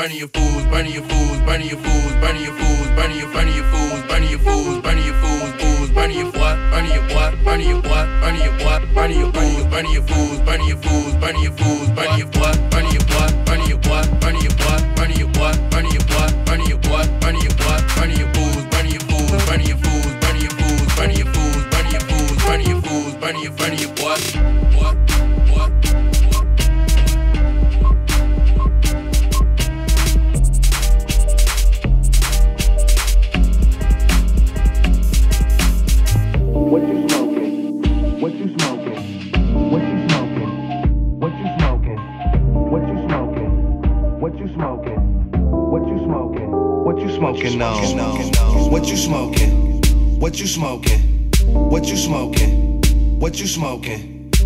burning your fools, burning your fools, burning your fools, burning your fools, burning your burning your fools, burning your fools, burning your fools, fools, burning your what, burning your what, burning your what, burning your what, burning your fools, burning your fools, burning your fools, burning your fools, burning your what.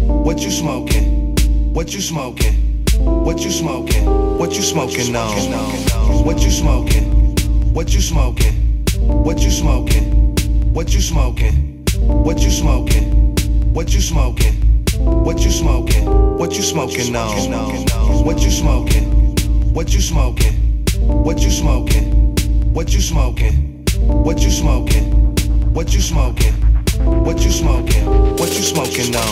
What you smoking? What you smoking? What you smoking? What you smoking on? What you smoking? What you smoking? What you smoking? What you smoking? What you smoking? What you smoking? What you smoking? What you smoking on? What you smoking? What you smoking? What you smoking? What you smoking? What you smoking? What you smoking? What you smoking? What you smoking on?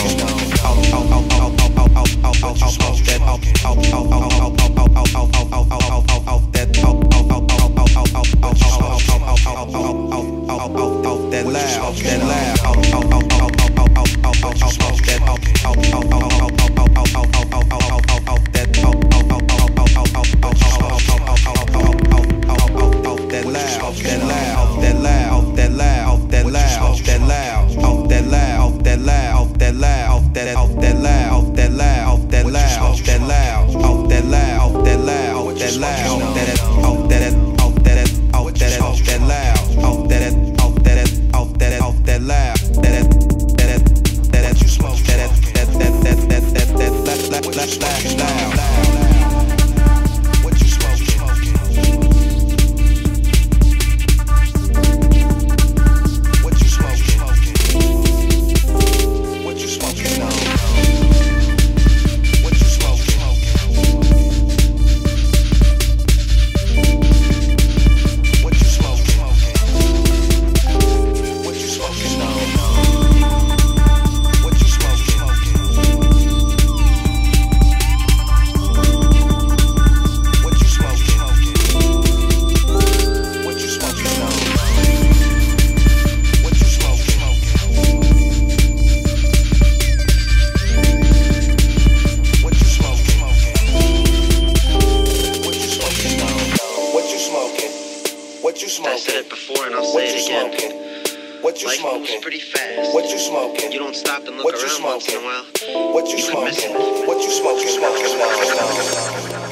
That loud, that loud, that loud. before and I'll what say it again. Smoking? What you Life smoking? moves pretty fast. What you smoking? You don't stop and look what around once in a while. What you, you smoking? What you smoking? What you smoking?